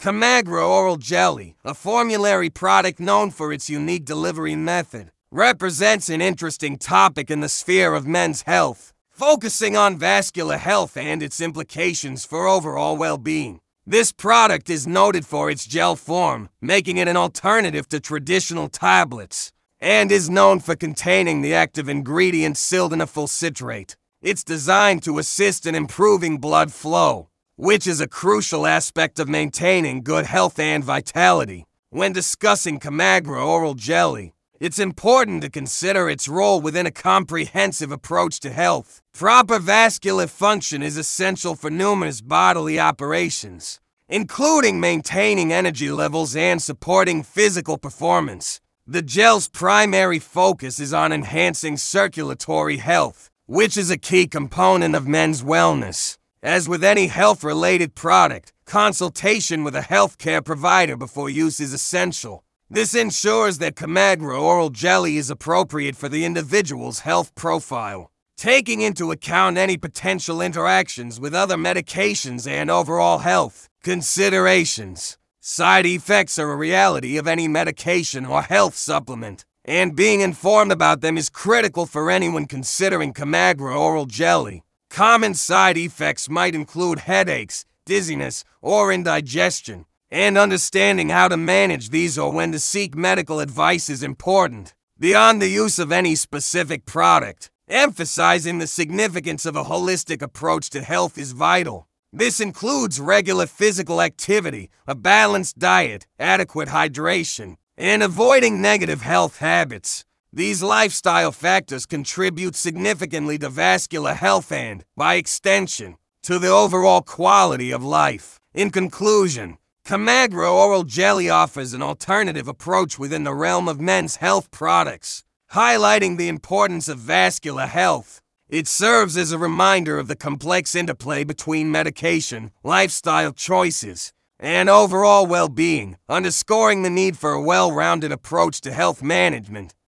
Kamagra Oral Jelly, a formulary product known for its unique delivery method, represents an interesting topic in the sphere of men's health, focusing on vascular health and its implications for overall well-being. This product is noted for its gel form, making it an alternative to traditional tablets, and is known for containing the active ingredient sildenafil citrate. It's designed to assist in improving blood flow, which is a crucial aspect of maintaining good health and vitality. When discussing Kamagra oral jelly, it's important to consider its role within a comprehensive approach to health. Proper vascular function is essential for numerous bodily operations, including maintaining energy levels and supporting physical performance. The gel's primary focus is on enhancing circulatory health, which is a key component of men's wellness. As with any health related product, consultation with a healthcare provider before use is essential. This ensures that Kamagra oral jelly is appropriate for the individual's health profile, taking into account any potential interactions with other medications and overall health considerations. Side effects are a reality of any medication or health supplement, and being informed about them is critical for anyone considering Kamagra oral jelly. Common side effects might include headaches, dizziness, or indigestion, and understanding how to manage these or when to seek medical advice is important. Beyond the use of any specific product, emphasizing the significance of a holistic approach to health is vital. This includes regular physical activity, a balanced diet, adequate hydration, and avoiding negative health habits. These lifestyle factors contribute significantly to vascular health and, by extension, to the overall quality of life. In conclusion, Kamagra Oral Jelly offers an alternative approach within the realm of men's health products, highlighting the importance of vascular health. It serves as a reminder of the complex interplay between medication, lifestyle choices, and overall well being, underscoring the need for a well rounded approach to health management.